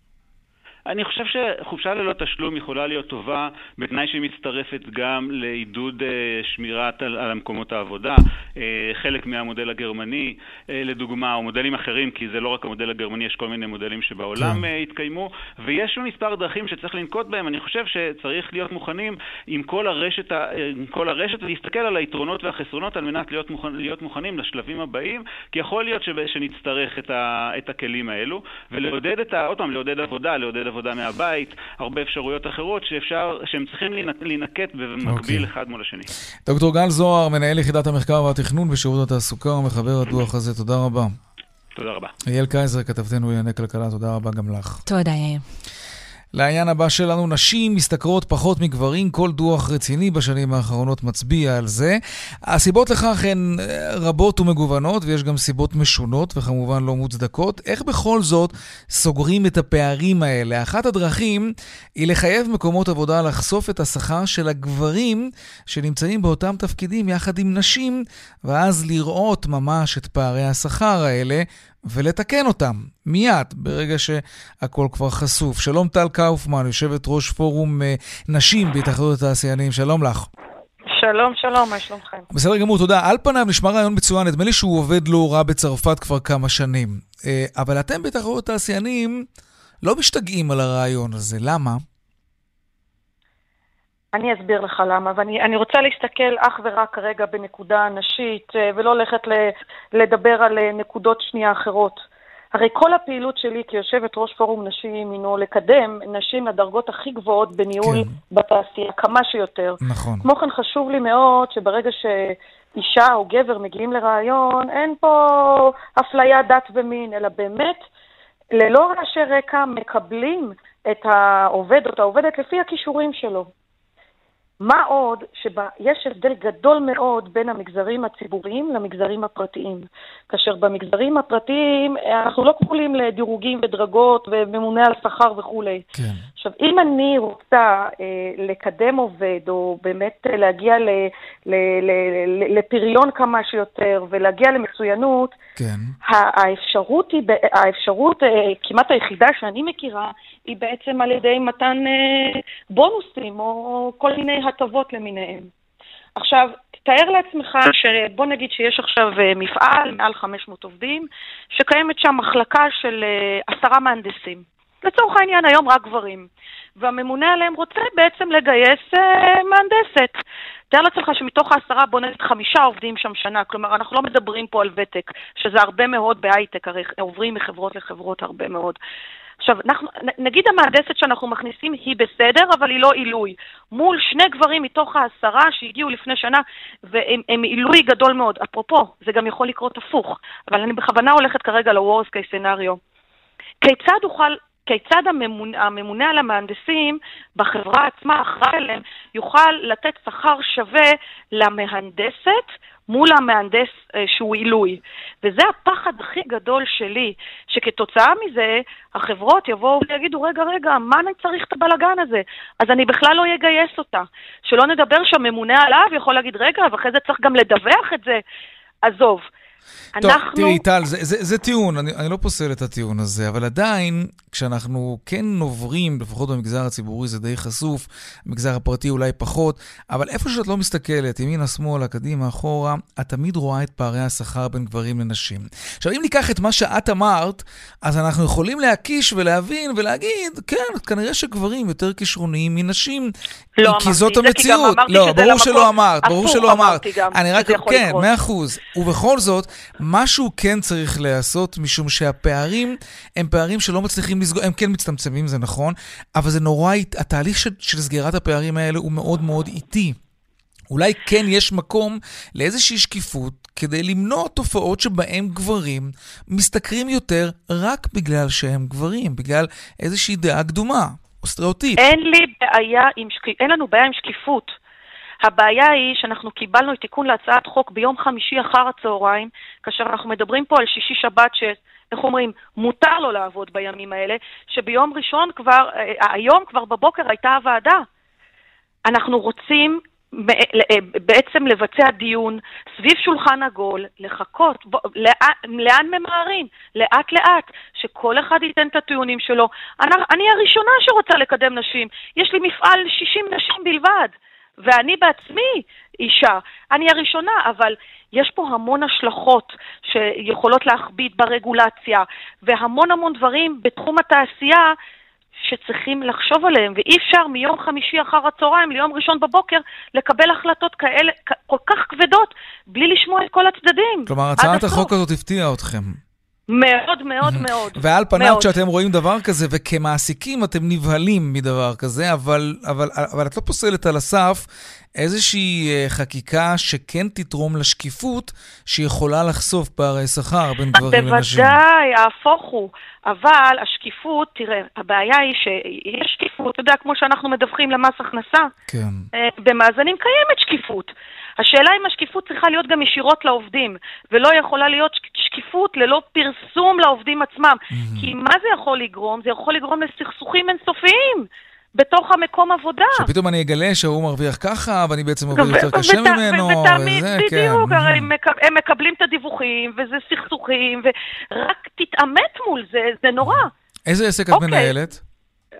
אני חושב שחופשה ללא תשלום יכולה להיות טובה בתנאי שהיא מצטרפת גם לעידוד אה, שמירת על, על המקומות העבודה. אה, חלק מהמודל הגרמני, אה, לדוגמה, או מודלים אחרים, כי זה לא רק המודל הגרמני, יש כל מיני מודלים שבעולם כן. התקיימו, ויש מספר דרכים שצריך לנקוט בהם. אני חושב שצריך להיות מוכנים עם כל הרשת, עם כל הרשת ולהסתכל על היתרונות והחסרונות על מנת להיות, מוכן, להיות מוכנים לשלבים הבאים, כי יכול להיות שנצטרך את, ה, את הכלים האלו, ולעודד את ה... עוד פעם, לעודד עבודה, לעודד עבודה. עבודה מהבית, הרבה אפשרויות אחרות שאפשר, שהם צריכים להינקט במקביל okay. אוקיי. אחד מול השני. דוקטור גל זוהר, מנהל יחידת המחקר והתכנון בשירות התעסוקה ומחבר הדוח הזה, תודה רבה. תודה רבה. אייל קייזר, כתבתנו לענייני כלכלה, תודה רבה גם לך. תודה, יאיר. לעניין הבא שלנו, נשים משתכרות פחות מגברים, כל דוח רציני בשנים האחרונות מצביע על זה. הסיבות לכך הן אה, רבות ומגוונות, ויש גם סיבות משונות וכמובן לא מוצדקות. איך בכל זאת סוגרים את הפערים האלה? אחת הדרכים היא לחייב מקומות עבודה לחשוף את השכר של הגברים שנמצאים באותם תפקידים יחד עם נשים, ואז לראות ממש את פערי השכר האלה ולתקן אותם מיד, ברגע שהכל כבר חשוף. שלום טל קאופמן, יושבת ראש פורום אה, נשים בהתאחדות התעשיינים, שלום לך. שלום, שלום, מה שלומכם? בסדר גמור, תודה. על פניו נשמע רעיון מצוין, נדמה לי שהוא עובד לא רע בצרפת כבר כמה שנים. אה, אבל אתם בהתאחדות התעשיינים לא משתגעים על הרעיון הזה, למה? אני אסביר לך למה, ואני רוצה להסתכל אך ורק כרגע בנקודה נשית, אה, ולא ללכת לדבר על אה, נקודות שנייה אחרות. הרי כל הפעילות שלי כיושבת ראש פורום נשים הינו לקדם נשים לדרגות הכי גבוהות בניהול כן. בתעשייה, כמה שיותר. נכון. כמו כן חשוב לי מאוד שברגע שאישה או גבר מגיעים לרעיון, אין פה אפליה דת ומין, אלא באמת, ללא רעשי רקע מקבלים את העובד או את העובדת לפי הכישורים שלו. מה עוד שיש הבדל גדול מאוד בין המגזרים הציבוריים למגזרים הפרטיים. כאשר במגזרים הפרטיים אה, אנחנו לא כבולים לדירוגים ודרגות וממונה על שכר וכולי. כן. עכשיו, אם אני רוצה אה, לקדם עובד, או באמת אה, להגיע ל, ל, ל, ל, לפריון כמה שיותר ולהגיע למצוינות, כן. האפשרות היא, האפשרות אה, כמעט היחידה שאני מכירה, היא בעצם על ידי מתן אה, בונוסים או כל מיני הטבות למיניהם. עכשיו, תאר לעצמך שבוא נגיד שיש עכשיו אה, מפעל, מעל 500 עובדים, שקיימת שם מחלקה של אה, עשרה מהנדסים. לצורך העניין היום רק גברים. והממונה עליהם רוצה בעצם לגייס אה, מהנדסת. תאר לעצמך שמתוך העשרה בוא נגיד חמישה עובדים שם שנה, כלומר אנחנו לא מדברים פה על ותק, שזה הרבה מאוד בהייטק, הרי עוברים מחברות לחברות הרבה מאוד. עכשיו, אנחנו, נגיד המהנדסת שאנחנו מכניסים היא בסדר, אבל היא לא עילוי. מול שני גברים מתוך העשרה שהגיעו לפני שנה, והם עילוי גדול מאוד. אפרופו, זה גם יכול לקרות הפוך, אבל אני בכוונה הולכת כרגע ל-Worst case scenario. כיצד אוכל כיצד הממונה, הממונה על המהנדסים בחברה עצמה, אחראי אליהם, יוכל לתת שכר שווה למהנדסת מול המהנדס אה, שהוא עילוי. וזה הפחד הכי גדול שלי, שכתוצאה מזה החברות יבואו ויגידו, רגע, רגע, מה אני צריך את הבלגן הזה? אז אני בכלל לא אגייס אותה. שלא נדבר שהממונה עליו יכול להגיד, רגע, ואחרי זה צריך גם לדווח את זה. עזוב. טוב, אנחנו... תראי, טל, זה, זה, זה טיעון, אני, אני לא פוסל את הטיעון הזה, אבל עדיין, כשאנחנו כן נוברים, לפחות במגזר הציבורי זה די חשוף, במגזר הפרטי אולי פחות, אבל איפה שאת לא מסתכלת, ימינה, שמאלה, קדימה, אחורה, את תמיד רואה את פערי השכר בין גברים לנשים. עכשיו, אם ניקח את מה שאת אמרת, אז אנחנו יכולים להקיש ולהבין ולהגיד, כן, כנראה שגברים יותר כישרוניים מנשים, לא כי זאת המציאות. לא, ברור שלא אמרת, ברור שלא אמרת. אני רק, כן, מאה אחוז. ובכל זאת, משהו כן צריך להיעשות, משום שהפערים הם פערים שלא מצליחים לסגור, הם כן מצטמצמים, זה נכון, אבל זה נורא, התהליך של, של סגירת הפערים האלה הוא מאוד מאוד איטי. אולי כן יש מקום לאיזושהי שקיפות כדי למנוע תופעות שבהן גברים משתכרים יותר רק בגלל שהם גברים, בגלל איזושהי דעה קדומה או סטריאוטיפ. אין לי בעיה עם שקיפות, אין לנו בעיה עם שקיפות. הבעיה היא שאנחנו קיבלנו תיקון להצעת חוק ביום חמישי אחר הצהריים, כאשר אנחנו מדברים פה על שישי שבת ש... איך אומרים, מותר לו לעבוד בימים האלה, שביום ראשון כבר, אה, היום כבר בבוקר הייתה הוועדה. אנחנו רוצים אה, בעצם לבצע דיון סביב שולחן עגול, לחכות, בוא, לאן, לאן ממהרים? לאט לאט, שכל אחד ייתן את הטיעונים שלו. אני, אני הראשונה שרוצה לקדם נשים, יש לי מפעל 60 נשים בלבד. ואני בעצמי אישה, אני הראשונה, אבל יש פה המון השלכות שיכולות להכביד ברגולציה, והמון המון דברים בתחום התעשייה שצריכים לחשוב עליהם, ואי אפשר מיום חמישי אחר הצהריים ליום ראשון בבוקר לקבל החלטות כאלה כל כך כבדות בלי לשמוע את כל הצדדים. כלומר, הצעת החוק הזאת הפתיעה אתכם. מאוד מאוד מאוד. ועל פניו, כשאתם רואים דבר כזה, וכמעסיקים אתם נבהלים מדבר כזה, אבל, אבל, אבל את לא פוסלת על הסף איזושהי אה, חקיקה שכן תתרום לשקיפות, שיכולה לחשוף פערי שכר בין גברים לנשים. בוודאי, ההפוך הוא. אבל השקיפות, תראה, הבעיה היא שיש שקיפות, אתה יודע, כמו שאנחנו מדווחים למס הכנסה, כן. אה, במאזנים קיימת שקיפות. השאלה אם השקיפות צריכה להיות גם ישירות לעובדים, ולא יכולה להיות שקיפות ללא פרסום לעובדים עצמם. Mm-hmm. כי מה זה יכול לגרום? זה יכול לגרום לסכסוכים אינסופיים. בתוך המקום עבודה. שפתאום אני אגלה שהוא מרוויח ככה, ואני בעצם עובד יותר קשה ממנו. בדיוק, כן. הרי הם מקבלים את הדיווחים, וזה סכסוכים, ורק תתעמת מול זה, זה נורא. איזה עסק את אוקיי. מנהלת?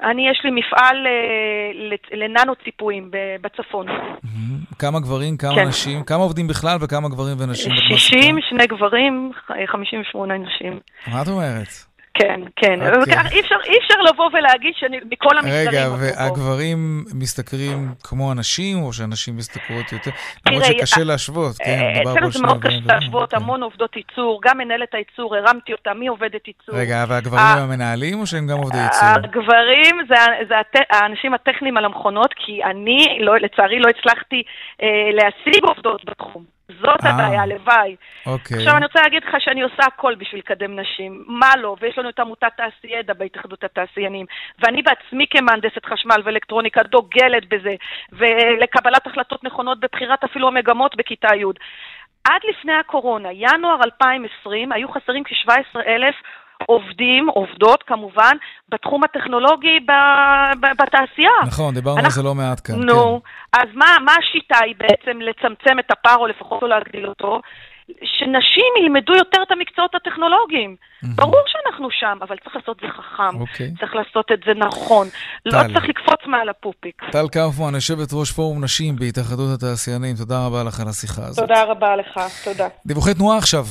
אני, יש לי מפעל אה, לננו ציפויים בצפון. כמה גברים, כמה כן. נשים? כמה עובדים בכלל וכמה גברים ונשים? 60, שני גברים, 58 נשים. מה את אומרת? כן, כן. Okay. אוקיי. אי, אפשר, אי אפשר לבוא ולהגיד שאני מכל המגזרים... רגע, והגברים משתכרים כמו הנשים, או שהנשים משתכרות יותר? למרות שקשה להשוות, כן, אה, אצלנו זה מאוד קשה להשוות, כן. המון עובדות ייצור, גם מנהלת הייצור, הרמתי אותה, מי עובדת ייצור? רגע, והגברים הם המנהלים, או שהם גם עובדי ייצור? הגברים זה האנשים הטכניים על המכונות, כי אני, לא, לצערי, לא הצלחתי אה, להשיג עובדות בתחום. זאת אה, הבעיה, הלוואי. אוקיי. עכשיו אני רוצה להגיד לך שאני עושה הכל בשביל לקדם נשים. מה לא? ויש לנו את עמותת תעשיידע בהתאחדות התעשיינים. ואני בעצמי כמהנדסת חשמל ואלקטרוניקה דוגלת בזה, ולקבלת החלטות נכונות בבחירת אפילו המגמות בכיתה י'. עד לפני הקורונה, ינואר 2020, היו חסרים כ-17,000 עובדים, עובדות כמובן, בתחום הטכנולוגי ב, ב, בתעשייה. נכון, דיברנו על זה לא מעט כאן. נו, כן. אז מה, מה השיטה היא בעצם לצמצם את הפער, או לפחות לא להגדיל אותו? שנשים ילמדו יותר את המקצועות הטכנולוגיים. ברור שאנחנו שם, אבל צריך לעשות את זה חכם. אוקיי. צריך לעשות את זה נכון. לא טל. צריך לקפוץ מעל הפופיק. טל קאופמן, יושבת ראש פורום נשים בהתאחדות התעשיינים, תודה רבה לך על השיחה הזאת. תודה רבה לך, תודה. דיווחי תנועה עכשיו.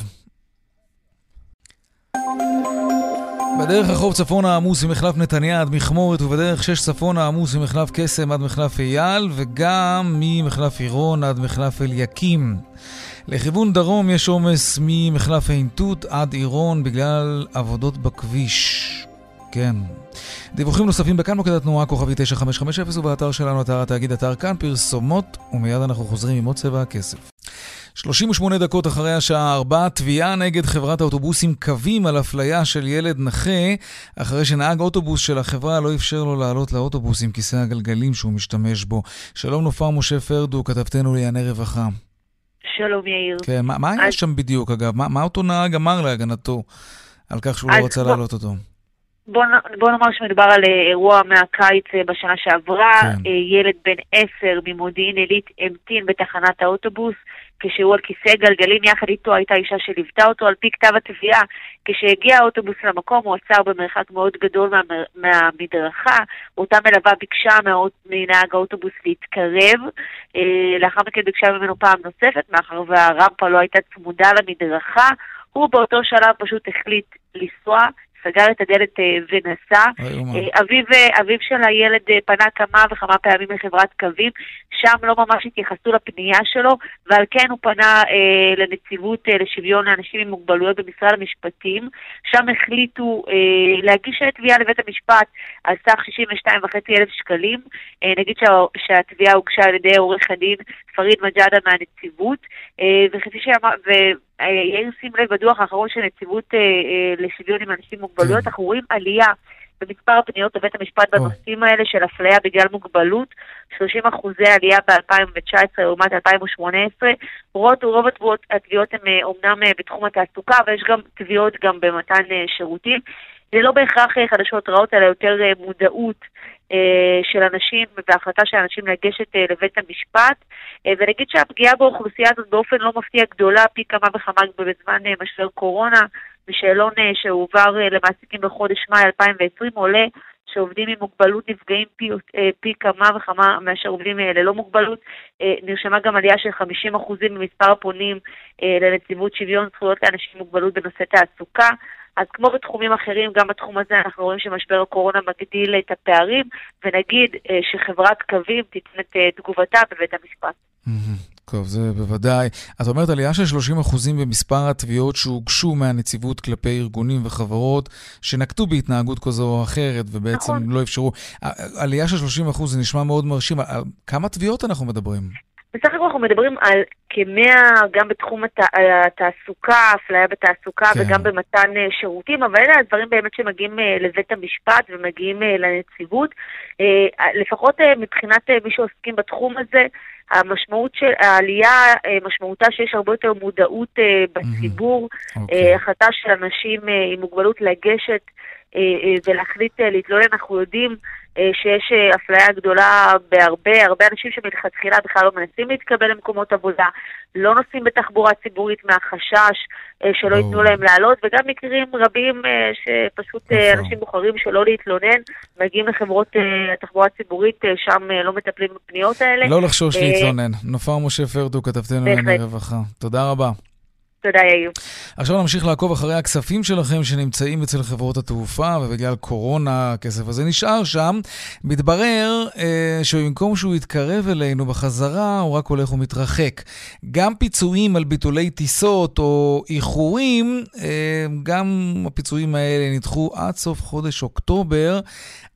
בדרך רחוב צפונה עמוס ממחלף נתניה עד מכמורת, ובדרך שש צפונה עמוס ממחלף קסם עד מחלף אייל, וגם ממחלף עירון עד מחלף אליקים. לכיוון דרום יש עומס ממחלף עין תות עד עירון בגלל עבודות בכביש. כן. דיווחים נוספים בכאן מוקד התנועה כוכבי 9550 ובאתר שלנו, אתר התאגיד, אתר כאן, פרסומות, ומיד אנחנו חוזרים עם עוד צבע הכסף. 38 דקות אחרי השעה 4, תביעה נגד חברת האוטובוסים קווים על אפליה של ילד נכה, אחרי שנהג אוטובוס של החברה לא אפשר לו לעלות לאוטובוס עם כיסא הגלגלים שהוא משתמש בו. שלום נופר משה פרדו, כתבתנו לענייני רווחה. שלום יאיר. כן, מה, מה היה אז- שם בדיוק אגב? מה, מה אותו נהג אמר להגנתו על כך שהוא לא רצה בוא- להעלות אותו? בוא, בוא נאמר שמדובר על אה, אירוע מהקיץ אה, בשנה שעברה. כן. אה, ילד בן עשר ממודיעין עילית המתין בתחנת האוטובוס כשהוא על כיסא גלגלים, יחד איתו הייתה אישה שליוותה אותו על פי כתב התביעה. כשהגיע האוטובוס למקום הוא עצר במרחק מאוד גדול מה, מהמדרכה. אותה מלווה ביקשה מהאוט- מנהג האוטובוס להתקרב. אה, לאחר מכן ביקשה ממנו פעם נוספת, מאחר והרמפה לא הייתה צמודה למדרכה. הוא באותו שלב פשוט החליט לנסוע. סגר את הדלת אה, ונסע. אה, אביו, אה, אביו של הילד פנה כמה וכמה פעמים לחברת קווים, שם לא ממש התייחסו לפנייה שלו, ועל כן הוא פנה אה, לנציבות אה, לשוויון לאנשים עם מוגבלויות במשרד המשפטים. שם החליטו אה, להגיש תביעה לבית המשפט על סך 62.5 אלף שקלים. אה, נגיד שה, שהתביעה הוגשה על ידי עורך הדין פריד מג'אדה מהנציבות, אה, וכפי שאמר, ו... אה, יאיר, שים לב, בדוח האחרון של נציבות אה, אה, לשוויון עם אנשים עם מוגבלויות, אנחנו רואים עלייה במספר הפניות לבית המשפט בנושאים האלה של אפליה בגלל מוגבלות, 30 אחוזי עלייה ב-2019 לעומת 2018. רוב, רוב התביעות, התביעות הן אומנם בתחום התעסוקה, אבל יש גם תביעות גם במתן שירותים. זה לא בהכרח אה, חדשות רעות, אלא יותר אה, מודעות אה, של אנשים והחלטה של אנשים לגשת לבית המשפט. ונגיד שהפגיעה באוכלוסייה הזאת באופן לא מפתיע גדולה פי כמה וכמה בזמן משבר קורונה. בשאלון שהועבר למעסיקים בחודש מאי 2020 עולה שעובדים עם מוגבלות נפגעים פי, פי כמה וכמה מאשר עובדים ללא מוגבלות. נרשמה גם עלייה של 50% במספר הפונים לנציבות שוויון זכויות לאנשים עם מוגבלות בנושא תעסוקה. אז כמו בתחומים אחרים, גם בתחום הזה אנחנו רואים שמשבר הקורונה מגדיל את הפערים, ונגיד אה, שחברת קווים תיתן את אה, תגובתה בבית המשפט. טוב, זה בוודאי. את אומרת עלייה של 30% במספר התביעות שהוגשו מהנציבות כלפי ארגונים וחברות שנקטו בהתנהגות כזו או אחרת ובעצם נכון. לא אפשרו. עלייה של 30% זה נשמע מאוד מרשים. כמה תביעות אנחנו מדברים? בסך הכל אנחנו מדברים על כמאה, גם בתחום הת... התעסוקה, אפליה בתעסוקה כן. וגם במתן אה, שירותים, אבל אלה הדברים באמת שמגיעים אה, לבית המשפט ומגיעים אה, לנציבות. לפחות מבחינת מי שעוסקים בתחום הזה, המשמעות של העלייה, משמעותה שיש הרבה יותר מודעות בציבור, אוקיי. אה, החלטה של אנשים עם מוגבלות לגשת ולהחליט אה, להתלונן, אנחנו יודעים אה, שיש אה, אפליה גדולה בהרבה, הרבה אנשים שמלכתחילה בכלל לא מנסים להתקבל למקומות עבודה, לא נוסעים בתחבורה ציבורית מהחשש אה, שלא ייתנו להם לעלות, וגם מקרים רבים אה, שפשוט אה, אנשים בוחרים שלא להתלונן, מגיעים לחברות אה, התחבורה הציבורית, אה, שם אה, לא מטפלים בפניות האלה. לא לחשוש אה, להתלונן. נופר משה פרדו, כתבתנו לענייני. רווחה. תודה רבה. תודה יאיר. עכשיו נמשיך לעקוב אחרי הכספים שלכם שנמצאים אצל חברות התעופה, ובגלל קורונה הכסף הזה נשאר שם. מתברר אה, שבמקום שהוא יתקרב אלינו בחזרה, הוא רק הולך ומתרחק. גם פיצויים על ביטולי טיסות או איחורים, אה, גם הפיצויים האלה נדחו עד סוף חודש אוקטובר.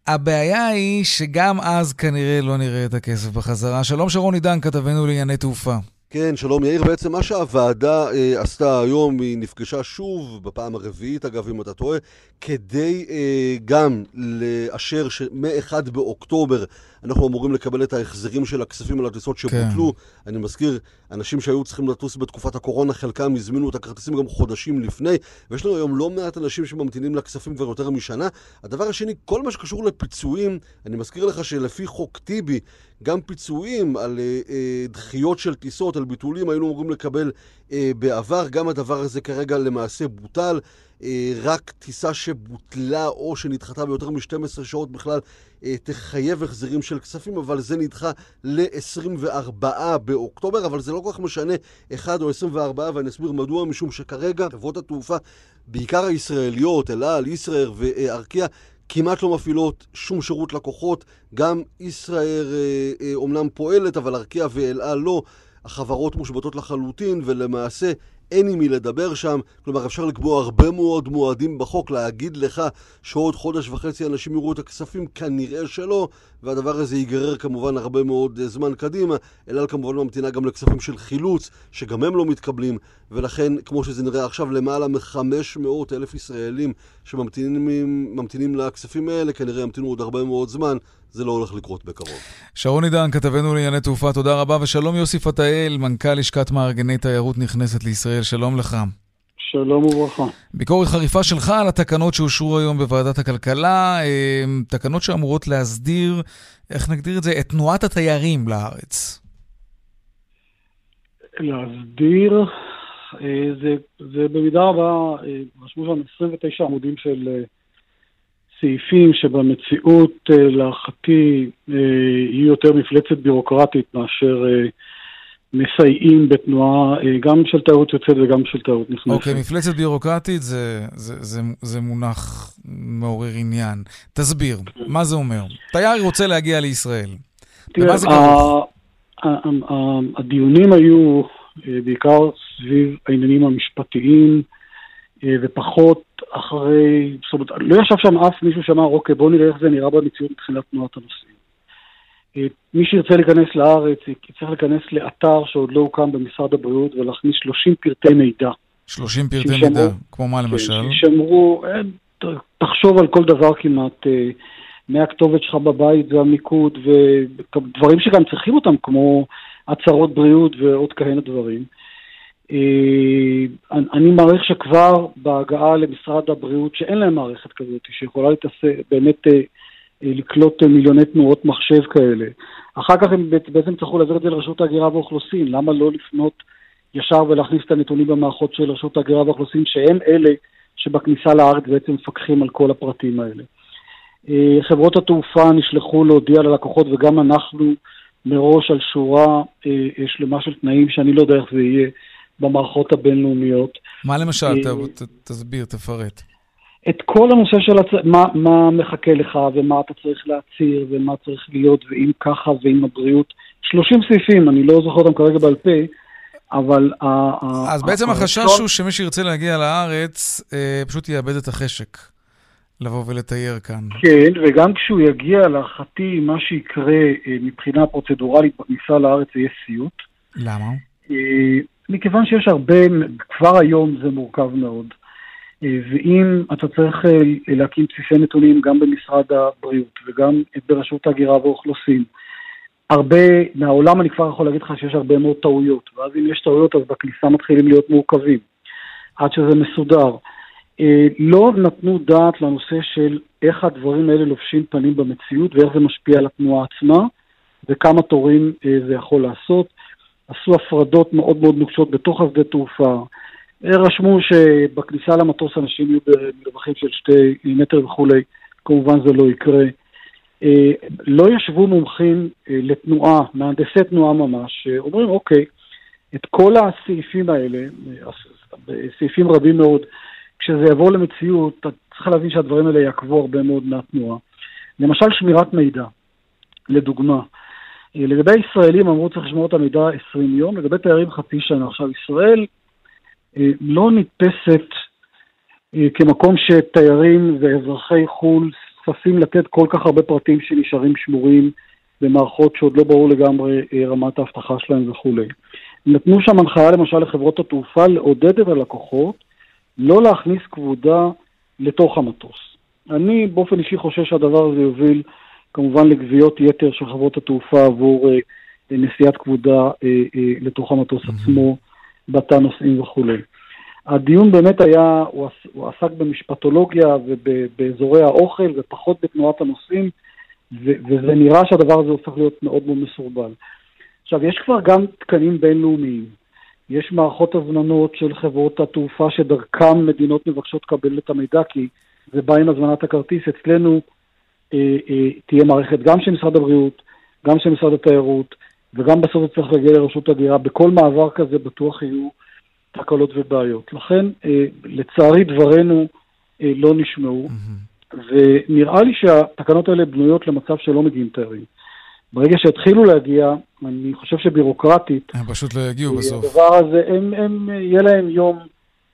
הבעיה היא שגם אז כנראה לא נראה את הכסף בחזרה. שלום שרון עידן, כתבנו לענייני תעופה. כן, שלום יאיר. בעצם מה שהוועדה אה, עשתה היום, היא נפגשה שוב, בפעם הרביעית אגב, אם אתה טועה, כדי אה, גם לאשר שמ-1 באוקטובר אנחנו אמורים לקבל את ההחזרים של הכספים על הטיסות שבוטלו. כן. אני מזכיר, אנשים שהיו צריכים לטוס בתקופת הקורונה, חלקם הזמינו את הכרטיסים גם חודשים לפני, ויש לנו היום לא מעט אנשים שממתינים לכספים כבר יותר משנה. הדבר השני, כל מה שקשור לפיצויים, אני מזכיר לך שלפי חוק טיבי, גם פיצויים על אה, אה, דחיות של טיסות, על ביטולים, היינו אמורים לקבל אה, בעבר. גם הדבר הזה כרגע למעשה בוטל. אה, רק טיסה שבוטלה או שנדחתה ביותר מ-12 שעות בכלל אה, תחייב החזרים של כספים, אבל זה נדחה ל-24 באוקטובר, אבל זה לא כל כך משנה 1 או 24, ואני אסביר מדוע, משום שכרגע חברות התעופה, בעיקר הישראליות, אל על, ישראייר וארקיע, כמעט לא מפעילות שום שירות לקוחות. גם ישראייר אומנם פועלת, אבל ארקיע ואל על לא. החברות מושבתות לחלוטין, ולמעשה אין עם מי לדבר שם, כלומר אפשר לקבוע הרבה מאוד מועדים בחוק, להגיד לך שעוד חודש וחצי אנשים יראו את הכספים, כנראה שלא, והדבר הזה ייגרר כמובן הרבה מאוד אה, זמן קדימה. אלעל כמובן ממתינה גם לכספים של חילוץ, שגם הם לא מתקבלים, ולכן, כמו שזה נראה עכשיו, למעלה מ-500 אלף ישראלים שממתינים לכספים האלה, כנראה ימתינו עוד הרבה מאוד זמן. זה לא הולך לקרות בקרוב. שרון עידן, כתבנו לענייני תעופה, תודה רבה, ושלום יוסי פתאל, מנכ"ל לשכת מארגני תיירות נכנסת לישראל, שלום לך. שלום וברכה. ביקורת חריפה שלך על התקנות שאושרו היום בוועדת הכלכלה, אה, תקנות שאמורות להסדיר, איך נגדיר את זה, את תנועת התיירים לארץ. להסדיר, אה, זה, זה במידה רבה, אה, רשמו שם 29 עמודים של סעיפים שבמציאות אה, להערכתי אה, יהיו יותר מפלצת בירוקרטית מאשר אה, מסייעים בתנועה גם של תיירות יוצאת וגם של תיירות נכנסת. אוקיי, okay, מפלצת בירוקרטית זה, זה, זה, זה מונח מעורר עניין. תסביר, מה זה אומר? תייר רוצה להגיע לישראל. תראה, זה הדיונים היו בעיקר סביב העניינים המשפטיים ופחות אחרי, זאת אומרת, לא ישב שם אף מישהו שאמר, אוקיי, בואו נראה איך זה נראה במציאות מבחינת תנועת הנוסעים. אה, מי שירצה להיכנס לארץ, יצטרך להיכנס לאתר שעוד לא הוקם במשרד הבריאות ולהכניס 30 פרטי מידע. 30 פרטי שישמרו, מידע, כמו מה כן, למשל? שישמרו, אה, תחשוב על כל דבר כמעט, אה, מהכתובת שלך בבית והמיקוד, ודברים שגם צריכים אותם, כמו הצהרות בריאות ועוד כהנה דברים. אה, אני מעריך שכבר בהגעה למשרד הבריאות, שאין להם מערכת כזאת, שיכולה להתעסק, באמת אה, אה, לקלוט מיליוני תנועות מחשב כאלה. אחר כך הם בעצם צריכו להעביר את זה לרשות ההגירה והאוכלוסין. למה לא לפנות ישר ולהכניס את הנתונים במערכות של רשות ההגירה והאוכלוסין, שהם אלה שבכניסה לארץ בעצם מפקחים על כל הפרטים האלה. חברות התעופה נשלחו להודיע ללקוחות, וגם אנחנו מראש על שורה שלמה של תנאים שאני לא יודע איך זה יהיה. במערכות הבינלאומיות. מה למשל? אה, ת, תסביר, תפרט. את כל הנושא של הצ... מה, מה מחכה לך ומה אתה צריך להצהיר ומה צריך להיות ואם ככה ועם הבריאות. 30 סעיפים, אני לא זוכר אותם כרגע בעל פה, אבל... אז בעצם החשש הוא שמי שירצה להגיע לארץ אה, פשוט יאבד את החשק לבוא ולתייר כאן. כן, וגם כשהוא יגיע, להערכתי, מה שיקרה אה, מבחינה פרוצדורלית בכניסה לארץ יהיה סיוט. למה? אה, מכיוון שיש הרבה, כבר היום זה מורכב מאוד. אה, ואם אתה צריך אה, להקים בסיסי נתונים גם במשרד הבריאות וגם ברשות ההגירה והאוכלוסין, הרבה, מהעולם אני כבר יכול להגיד לך שיש הרבה מאוד טעויות, ואז אם יש טעויות אז בכניסה מתחילים להיות מורכבים, עד שזה מסודר. אה, לא נתנו דעת לנושא של איך הדברים האלה לובשים פנים במציאות ואיך זה משפיע על התנועה עצמה וכמה תורים זה יכול לעשות. עשו הפרדות מאוד מאוד נוקשות בתוך השדה תעופה. רשמו שבכניסה למטוס אנשים יהיו במרווחים של שתי מטר וכולי, כמובן זה לא יקרה. אה, לא ישבו מומחים אה, לתנועה, מהנדסי תנועה ממש, שאומרים, אוקיי, את כל הסעיפים האלה, סעיפים רבים מאוד, כשזה יבוא למציאות, אתה צריך להבין שהדברים האלה יעקבו הרבה מאוד מהתנועה. למשל שמירת מידע, לדוגמה. אה, לגבי ישראלים אמרו צריך לשמור את המידע 20 יום, לגבי תיירים חצי שנה. עכשיו, ישראל אה, לא נתפסת אה, כמקום שתיירים ואזרחי חו"ל ששים לתת כל כך הרבה פרטים שנשארים שמורים במערכות שעוד לא ברור לגמרי רמת האבטחה שלהם וכולי. נתנו שם הנחיה למשל לחברות התעופה לעודד את הלקוחות לא להכניס כבודה לתוך המטוס. אני באופן אישי חושב שהדבר הזה יוביל כמובן לגבייות יתר של חברות התעופה עבור נסיעת כבודה לתוך המטוס עצמו, בתא נוסעים וכולי. הדיון באמת היה, הוא, הוא עסק במשפטולוגיה ובאזורי האוכל ופחות בתנועת הנוסעים, ו, וזה נראה שהדבר הזה הופך להיות מאוד מאוד מסורבל. עכשיו, יש כבר גם תקנים בינלאומיים. יש מערכות הזמנות של חברות התעופה שדרכם מדינות מבקשות לקבל את המידע, כי זה בא עם הזמנת הכרטיס. אצלנו אה, אה, תהיה מערכת גם של משרד הבריאות, גם של משרד התיירות, וגם בסוף זה צריך להגיע לרשות הגירה. בכל מעבר כזה בטוח יהיו תקלות ובעיות. לכן, אה, לצערי, דברינו אה, לא נשמעו, mm-hmm. ונראה לי שהתקנות האלה בנויות למצב שלא מגיעים תיירים. ברגע שהתחילו להגיע, אני חושב שבירוקרטית... הם פשוט לא יגיעו בסוף. הדבר הזה, הם, הם, יהיה להם יום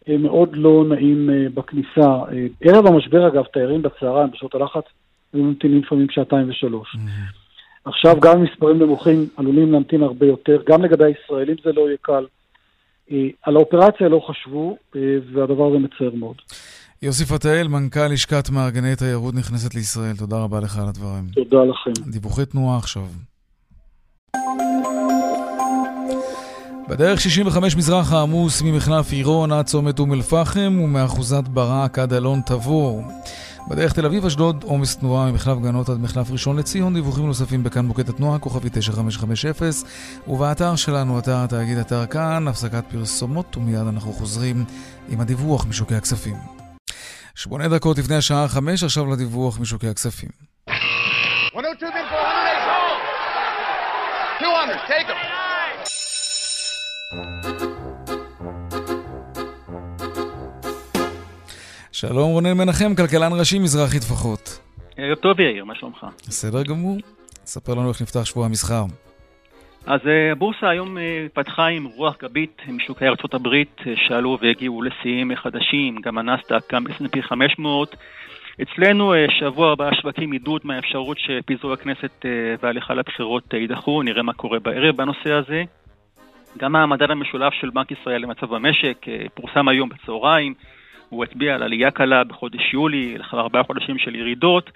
אה, מאוד לא נעים בכניסה. ערב המשבר, אגב, תיירים בצהריים, בשעות הלחץ, היו ממתינים לפעמים שעתיים ושלוש. Mm-hmm. עכשיו, גם מספרים נמוכים עלולים להמתין הרבה יותר. גם לגבי הישראלים זה לא יהיה קל. אה, על האופרציה לא חשבו, אה, והדבר הזה מצער מאוד. יוסי פתאל, מנכ"ל לשכת מארגני תיירות נכנסת לישראל, תודה רבה לך על הדברים. תודה לכם. דיווחי תנועה עכשיו. בדרך 65 מזרח העמוס ממחלף עירון עד צומת אום אל-פחם ומאחוזת ברק עד אלון תבור. בדרך תל אביב-אשדוד, עומס תנועה ממחלף גנות עד מחלף ראשון לציון, דיווחים נוספים בכאן מוקד התנועה, כוכבי 9550, ובאתר שלנו, אתר התאגיד אתר כאן, הפסקת פרסומות, ומיד אנחנו חוזרים עם הדיווח משוקי הכספים. שמונה דקות לפני השעה חמש, עכשיו לדיווח משוקי הכספים. 102, 200, take them. שלום רונן מנחם, כלכלן ראשי מזרחי טפחות. ערב טוב יאיר, מה שלומך? בסדר גמור. ספר לנו איך נפתח שבוע המסחר. אז אה, הבורסה היום אה, פתחה עם רוח גבית משוקי ארצות הברית אה, שעלו והגיעו לשיאים חדשים, גם הנסדק, גם S&P 500. אצלנו שבוע הבא השווקים עידוד מהאפשרות שפיזור הכנסת וההליכה לבחירות יידחו, נראה מה קורה בערב בנושא הזה. גם המדד המשולב של בנק ישראל למצב המשק פורסם היום בצהריים. הוא הצביע על עלייה קלה בחודש יולי, לאחר ארבעה חודשים של ירידות,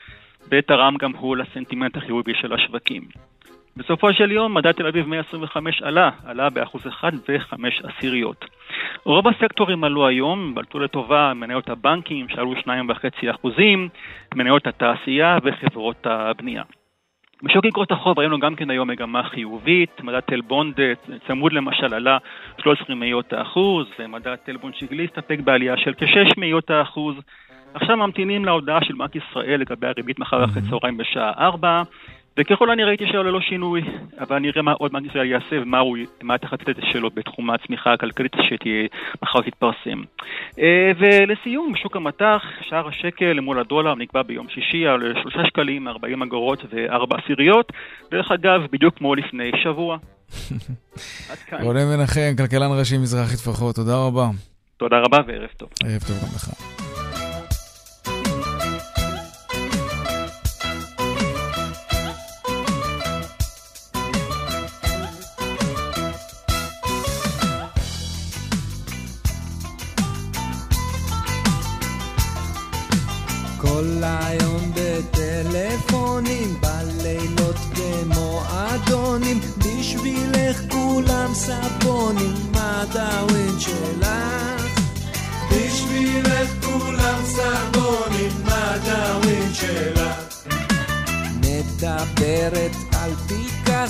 ותרם גם הוא לסנטימנט החיובי של השווקים. בסופו של יום מדד תל אביב 125 עלה, עלה באחוז אחד וחמש עשיריות. רוב הסקטורים עלו היום, בלטו לטובה מניות הבנקים שעלו 2.5 אחוזים, מניות התעשייה וחברות הבנייה. בשוק אגרות החוב ראינו גם כן היום מגמה חיובית, מדד תל בונד צמוד למשל עלה 13 מאיות האחוז, ומדד תל בונד שגלי הסתפק בעלייה של כ-6 מאיות האחוז. עכשיו ממתינים להודעה של בנק ישראל לגבי הריבית מחר אחרי צהריים בשעה 4, וככל הנראה היא תישאר ללא שינוי, אבל נראה מה עוד בנק ישראל יעשה ומה התחתית שלו בתחום הצמיחה הכלכלית שתהיה מחר תתפרסם. אה, ולסיום, שוק המטח, שער השקל מול הדולר נקבע ביום שישי על 3 שקלים, 40 אגורות ו-4 עשיריות, דרך אגב, בדיוק כמו לפני שבוע. רונן מנחם, כלכלן ראשי מזרחי טפחות, תודה רבה. תודה רבה וערב טוב. ערב טוב גם לך.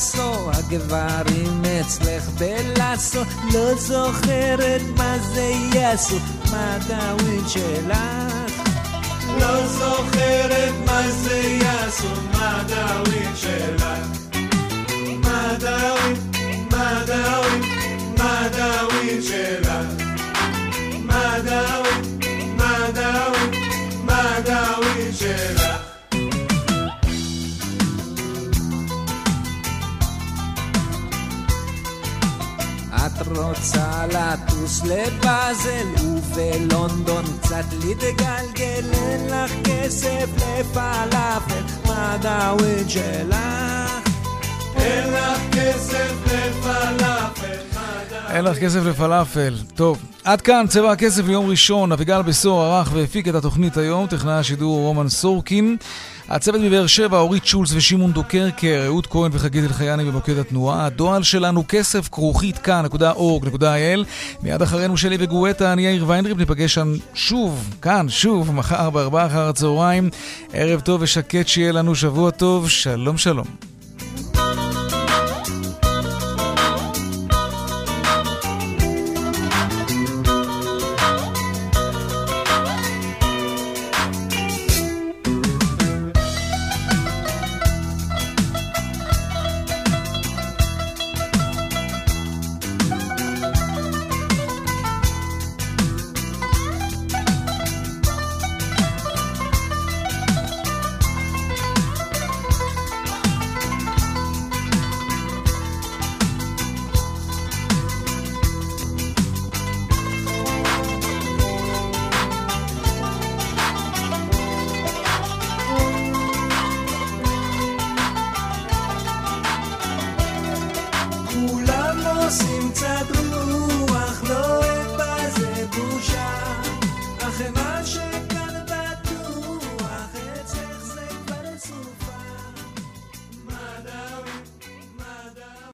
פיקאסו, הגברים אצלך בלאסו, לא זוכרת מה זה יעשו, מה דאווין שלך? לא זוכרת מה זה יעשו, מה דאווין שלך. מה דאווין, מה דאווין, מה דאווין שלך. מה דאווין, מה דאווין, מה דאווין שלך. רוצה לטוס לבאזל ובלונדון קצת להתגלגל אין לך כסף לפלאפל מה דאווין שלך? אין לך כסף לפלאפל אין לך כסף לפלאפל. טוב, עד כאן צבע הכסף ליום ראשון. אביגל בשור ערך והפיק את התוכנית היום, טכנאי השידור רומן סורקין. הצוות בבאר שבע, אורית שולץ ושמעון דוקרקר, אהוד כהן וחגית אלחייני במוקד התנועה. הדואל שלנו כסף כרוכית כאן.org.il. מיד אחרינו שלי וגואטה, אני יאיר ויינריב, ניפגש שם שוב, כאן, שוב, מחר בארבעה אחר הצהריים. ערב טוב ושקט שיהיה לנו שבוע טוב, שלום שלום.